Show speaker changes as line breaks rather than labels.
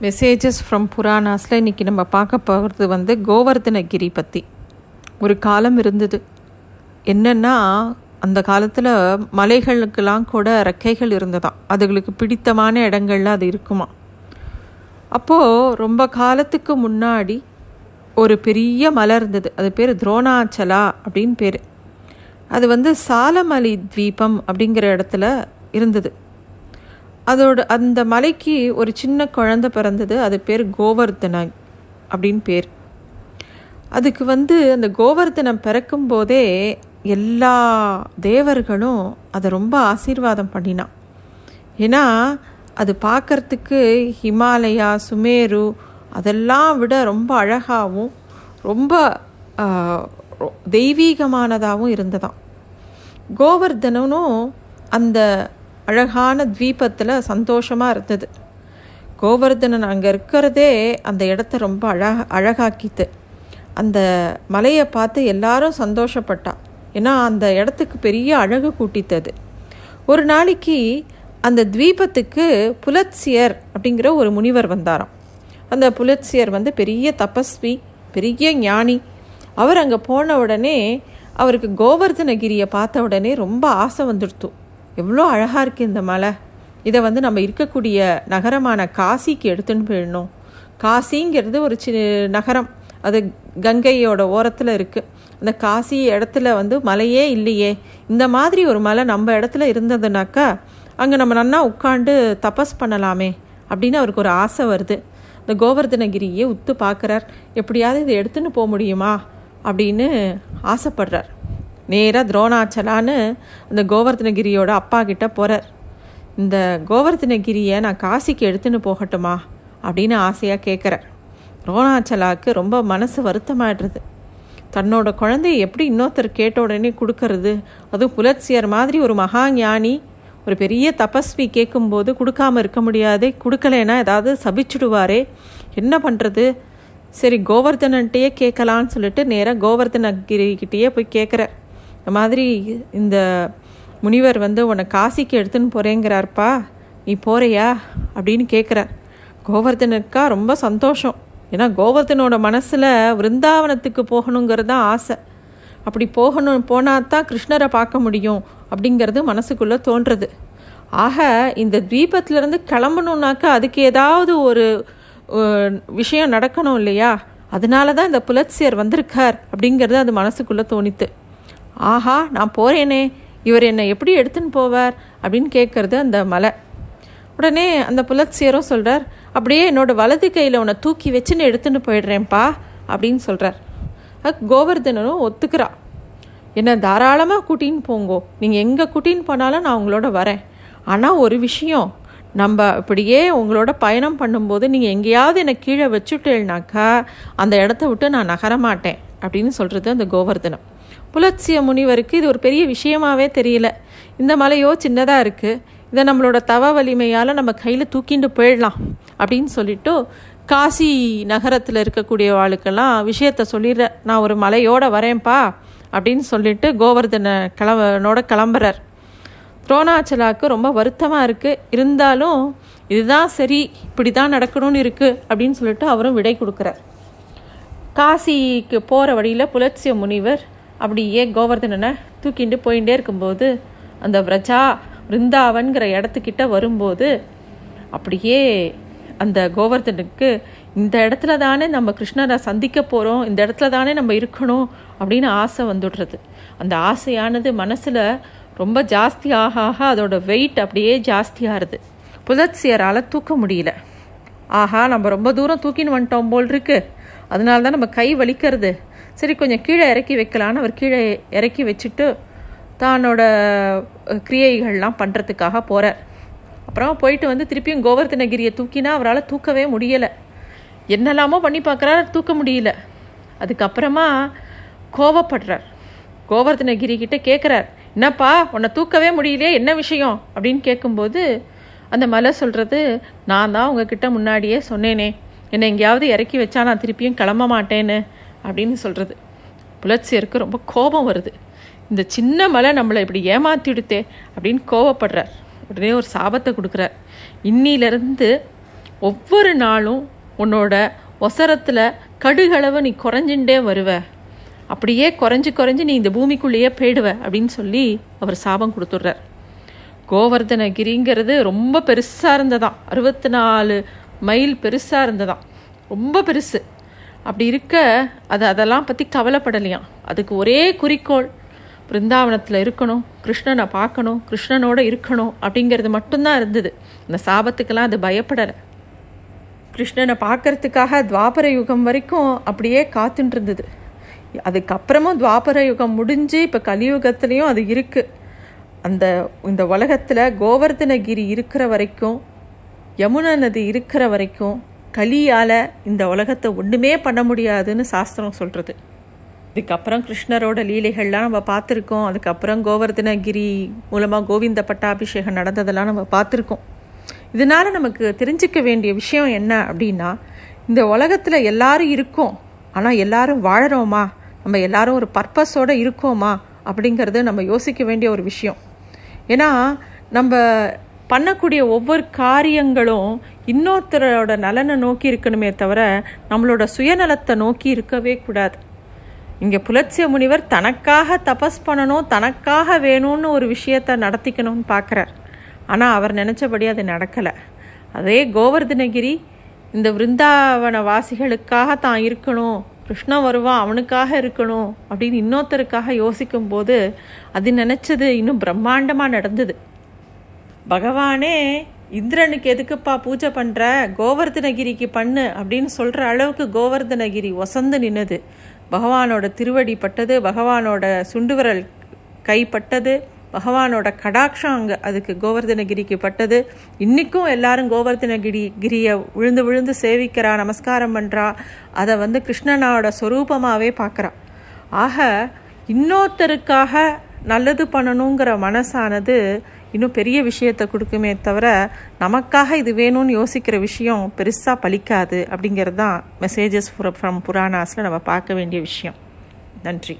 Messages from புராணாஸில் இன்றைக்கி நம்ம பார்க்க போகிறது வந்து கோவர்தனகிரி பற்றி ஒரு காலம் இருந்தது. என்னென்னா அந்த காலத்தில் மலைகளுக்கெல்லாம் கூட ரெக்கைகள் இருந்ததாம் அதுகளுக்கு பிடித்தமான இடங்கள்ல அது இருக்குமா? அப்போது ரொம்ப காலத்துக்கு முன்னாடி ஒரு பெரிய மலை இருந்தது. அது பேர் துரோணாச்சலா அப்படின்னு பேர். அது வந்து சாலமலி தீபம் அப்படிங்கிற இடத்துல இருந்தது. அதோட அந்த மலைக்கு ஒரு சின்ன குழந்தை பிறந்தது. அது பேர் கோவர்தன அப்படின்னு பேர். அதுக்கு வந்து அந்த கோவர்தனம் பிறக்கும் போதே எல்லா தேவர்களும் அதை ரொம்ப ஆசீர்வாதம் பண்ணினான். ஏன்னா அது பார்க்கறதுக்கு ஹிமாலயா சுமேரு அதெல்லாம் விட ரொம்ப அழகாகவும் ரொம்ப தெய்வீகமானதாகவும் இருந்ததாம். கோவர்தனனும் அந்த அழகான தீபத்தில் சந்தோஷமாக இருந்தது. கோவர்தனன் அங்கே இருக்கிறதே அந்த இடத்த ரொம்ப அழக அழகாக்கித்து அந்த மலையை பார்த்து எல்லாரும் சந்தோஷப்பட்டா. ஏன்னா அந்த இடத்துக்கு பெரிய அழகு கூட்டித்தது. ஒரு நாளைக்கு அந்த த்வீபத்துக்கு புலத்சியர் அப்படிங்கிற ஒரு முனிவர் வந்தாராம். அந்த புலத்சியர் வந்து பெரிய தபஸ்வி பெரிய ஞானி. அவர் அங்கே போன உடனே அவருக்கு கோவர்தனகிரியை பார்த்த உடனே ரொம்ப ஆசை வந்துடுத்து. எவ்வளோ அழகாக இருக்குது இந்த மலை. இதை வந்து நம்ம இருக்கக்கூடிய நகரமான காசிக்கு எடுத்துன்னு போயிடணும். காசிங்கிறது ஒரு சி நகரம். அது கங்கையோட ஓரத்தில் இருக்குது அந்த காசி இடத்துல வந்து மலையே இல்லையே. இந்த மாதிரி ஒரு மலை நம்ம இடத்துல இருந்ததுனாக்கா அங்கே நம்ம நன்னா உட்காண்டு தபஸ் பண்ணலாமே அப்படின்னு அவருக்கு ஒரு ஆசை வருது. இந்த கோவர்தனகிரியே உத்து பார்க்குறார். எப்படியாவது இதை எடுத்துன்னு போக முடியுமா அப்படின்னு ஆசைப்படுறார். நேராக துரோணாச்சலான்னு அந்த கோவர்தனகிரியோட அப்பா கிட்ட போகிறார் இந்த கோவர்தனகிரியை நான் காசிக்கு எடுத்துன்னு போகட்டுமா? அப்படின்னு ஆசையாக கேட்குறார் துரோணாச்சலாவுக்கு ரொம்ப மனசு வருத்தமாயிடுறது. தன்னோட குழந்தைய எப்படி இன்னொருத்தர் கேட்ட உடனே கொடுக்கறது? அதுவும் புலட்சியர் மாதிரி ஒரு மகா ஞானி ஒரு பெரிய தபஸ்வி கேட்கும்போது கொடுக்காம இருக்க முடியாது கொடுக்கலைன்னா ஏதாவது சபிச்சுடுவாரே. என்ன பண்ணுறது சரி கோவர்தனன்ட்டையே கேட்கலான்னு சொல்லிட்டு நேராக கோவர்தனகிரிக்கிட்டேயே போய் கேட்குறார் இந்த மாதிரி இந்த முனிவர் வந்து உன்னை காசிக்கு எடுத்துன்னு போகிறேங்கிறார்ப்பா நீ போறியா அப்படின்னு கேட்குறார் கோவர்தனுக்கா ரொம்ப சந்தோஷம். ஏன்னா கோவர்தனோட மனசில் விருந்தாவனத்துக்கு போகணுங்கிறது தான் ஆசை. அப்படி போகணும் போனால் தான் கிருஷ்ணரை பார்க்க முடியும் அப்படிங்கிறது மனசுக்குள்ளே தோன்றுறது. ஆக இந்த தீபத்திலேருந்து கிளம்பணுன்னாக்கா அதுக்கு ஏதாவது ஒரு விஷயம் நடக்கணும் இல்லையா? அதனால தான் இந்த புலத்சியர் வந்திருக்கார் அப்படிங்கிறது அது மனசுக்குள்ளே தோணித்து. ஆஹா நான் போகிறேனே இவர் என்னை எப்படி எடுத்துன்னு போவார் அப்படின்னு கேட்குறது அந்த மலை. உடனே அந்த புலத்சியரும் சொல்கிறார் அப்படியே என்னோட வலது கையில் உன்னை தூக்கி வச்சுன்னு எடுத்துன்னு போயிடுறேன்ப்பா அப்படின்னு சொல்கிறார் கோவர்தனனும் ஒத்துக்கிறா என்னை தாராளமாக கூட்டின்னு போங்கோ நீங்கள் எங்கே கூட்டின்னு போனாலும் நான் உங்களோட வரேன். ஆனால் ஒரு விஷயம் நம்ம இப்படியே உங்களோட பயணம் பண்ணும்போது நீங்கள் எங்கேயாவது என்னை கீழே வச்சுட்டேனாக்கா அந்த இடத்த விட்டு நான் நகரமாட்டேன் அப்படின்னு சொல்கிறது அந்த கோவர்தனம். புலட்சிய முனிவருக்கு இது ஒரு பெரிய விஷயமாவே தெரியல. இந்த மலையோ சின்னதாக இருக்குது இதை நம்மளோட தவ வலிமையால் நம்ம கையில் தூக்கிட்டு போயிடலாம் அப்படின்னு சொல்லிட்டு காசி நகரத்தில் இருக்கக்கூடிய ஆளுக்கெல்லாம் விஷயத்த சொல்லிடுற நான் ஒரு மலையோடு வரேன்ப்பா அப்படின்னு சொல்லிட்டு கோவர்தன கிளம்பனோட கிளம்புறார். துரோணாச்சலாவுக்கு ரொம்ப வருத்தமாக இருக்குது இருந்தாலும் இதுதான் சரி இப்படி தான் நடக்கணும்னு இருக்குது அப்படின்னு சொல்லிட்டு அவரும் விடை கொடுக்குறார். காசிக்கு போகிற வழியில் புலட்சிய முனிவர் அப்படியே கோவர்தனனை தூக்கிட்டு போயிட்டே இருக்கும்போது அந்த விரஜா பிருந்தாவன்கிற இடத்துக்கிட்ட வரும்போது அப்படியே அந்த கோவர்தனுக்கு இந்த இடத்துல தானே நம்ம கிருஷ்ணரை சந்திக்க போகிறோம் இந்த இடத்துல தானே நம்ம இருக்கணும் அப்படின்னு ஆசை வந்துடுறது. அந்த ஆசையானது மனசில் ரொம்ப ஜாஸ்தி ஆக ஆக அதோட வெயிட் அப்படியே ஜாஸ்தியாகிறது புலட்சியரால் தூக்க முடியல. ஆஹா நம்ம ரொம்ப தூரம் தூக்கின்னு வந்துட்டோம் போல் இருக்கு. அதனால தான் நம்ம கை வலிக்கிறது. சரி கொஞ்சம் கீழே இறக்கி வைக்கலான்னு அவர் கீழே இறக்கி வச்சுட்டு தானோட கிரியைகள்லாம் பண்ணுறதுக்காக போகிறார் அப்புறம் போயிட்டு வந்து திருப்பியும் கோவர்தனகிரியை தூக்கினா அவரால் தூக்கவே முடியலை. என்னெல்லாமோ பண்ணி பார்க்குறாரு தூக்க முடியல. அதுக்கப்புறமா கோவப்படுறார். கோவர்தனகிரி கிட்ட கேட்குறார் என்னப்பா உன்னை தூக்கவே முடியலையே என்ன விஷயம்? அப்படின்னு கேட்கும்போது அந்த மலை சொல்கிறது நான் தான் உங்ககிட்ட முன்னாடியே சொன்னேனே. என்னை எங்கேயாவது இறக்கி வச்சா நான் திருப்பியும் கிளம்ப மாட்டேன்னு. அப்படின்னு சொல்கிறது புலட்சியருக்கு ரொம்ப கோபம் வருது. இந்த சின்ன மலை நம்மளை இப்படி ஏமாத்திடுத்தே அப்படின்னு கோவப்படுறார். உடனே ஒரு சாபத்தை கொடுக்குறார். இன்னிலிருந்து ஒவ்வொரு நாளும் உன்னோட ஒசரத்தில் கடுகளவு நீ குறைஞ்சுட்டே வருவ. அப்படியே குறைஞ்சு குறைஞ்சு நீ இந்த பூமிக்குள்ளேயே போயிடுவ அப்படின்னு சொல்லி அவர் சாபம் கொடுத்துட்றார். கோவர்தனகிரிங்கிறது ரொம்ப பெருசாக இருந்ததாம். அறுபத்தி நாலு மைல் பெருசாக இருந்ததாம். ரொம்ப பெருசு. அப்படி இருக்க அது அதெல்லாம் பற்றி கவலைப்படலையாம். அதுக்கு ஒரே குறிக்கோள் பிருந்தாவனத்தில் இருக்கணும் கிருஷ்ணனை பார்க்கணும் கிருஷ்ணனோட இருக்கணும் அப்படிங்கிறது மட்டும்தான் இருந்தது. இந்த சாபத்துக்கெல்லாம் அது பயப்படலை. கிருஷ்ணனை பார்க்கறதுக்காக துவாபர யுகம் வரைக்கும் அப்படியே காத்துட்டு இருந்தது அதுக்கப்புறமும் துவாபர யுகம் முடிஞ்சு இப்போ கலியுகத்துலேயும் அது இருக்குது அந்த இந்த உலகத்தில் கோவர்தனகிரி இருக்கிற வரைக்கும் யமுனா நதி இருக்கிற வரைக்கும் கலியால் இந்த உலகத்தை ஒன்றுமே பண்ண முடியாதுன்னு சாஸ்திரம் சொல்கிறது இதுக்கப்புறம் கிருஷ்ணரோட லீலைகள்லாம் நம்ம பார்த்துருக்கோம். அதுக்கப்புறம் கோவர்தனகிரி மூலமாக கோவிந்த பட்டாபிஷேகம் நடந்ததெல்லாம் நம்ம பார்த்துருக்கோம். இதனால் நமக்கு தெரிஞ்சிக்க வேண்டிய விஷயம் என்ன அப்படின்னா இந்த உலகத்தில் எல்லாரும் இருக்கோம். ஆனால் எல்லாரும் வாழறோமா? நம்ம எல்லாரும் ஒரு பர்பஸோடு இருக்கோமா? அப்படிங்கிறது நம்ம யோசிக்க வேண்டிய ஒரு விஷயம். ஏன்னா நம்ம பண்ணக்கூடிய ஒவ்வொரு காரியங்களும் இன்னொருத்தரோட நலனை நோக்கி இருக்கணுமே தவிர நம்மளோட சுயநலத்தை நோக்கி இருக்கவே கூடாது. இங்கே புலட்சிய முனிவர் தனக்காக தபஸ் பண்ணணும் தனக்காக வேணும்னு ஒரு விஷயத்த நடத்திக்கணும்னு பார்க்குறார் ஆனால் அவர் நினச்சபடி அது நடக்கலை. அதே கோவர்தனகிரி இந்த விருந்தாவன வாசிகளுக்காக தான் இருக்கணும் கிருஷ்ணன் வருவான் அவனுக்காக இருக்கணும் அப்படின்னு இன்னொருத்தருக்காக யோசிக்கும் போது அது நினச்சது இன்னும் பிரம்மாண்டமாக நடந்தது. பகவானே இந்திரனுக்கு எதுக்குப்பா பூஜை பண்ணுற கோவர்தனகிரிக்கு பண்ணு அப்படின்னு சொல்கிற அளவுக்கு கோவர்தனகிரி ஒசந்து நின்னது. பகவானோட திருவடி பட்டது பகவானோட சுண்டுவிரல் கைப்பட்டது பகவானோட கடாட்சம் அங்கே அதுக்கு கோவர்தனகிரிக்கு பட்டது. இன்றைக்கும் எல்லாரும் கோவர்தனகிரி கிரியை விழுந்து விழுந்து சேவிக்கிறா நமஸ்காரம் பண்ணுறா அதை வந்து கிருஷ்ணனோட சொரூபமாகவே பார்க்குறா. ஆக இன்னொருத்தருக்காக நல்லது பண்ணணுங்கிற மனசானது இன்னும் பெரிய விஷயத்தை கொடுக்குமே தவிர நமக்காக இது வேணும்னு யோசிக்கிற விஷயம் பெருசாக பலிக்காது அப்படிங்கிறது தான் மெசேஜஸ் ஃப்ரம் புராணாஸில் நம்ம பார்க்க வேண்டிய விஷயம். நன்றி.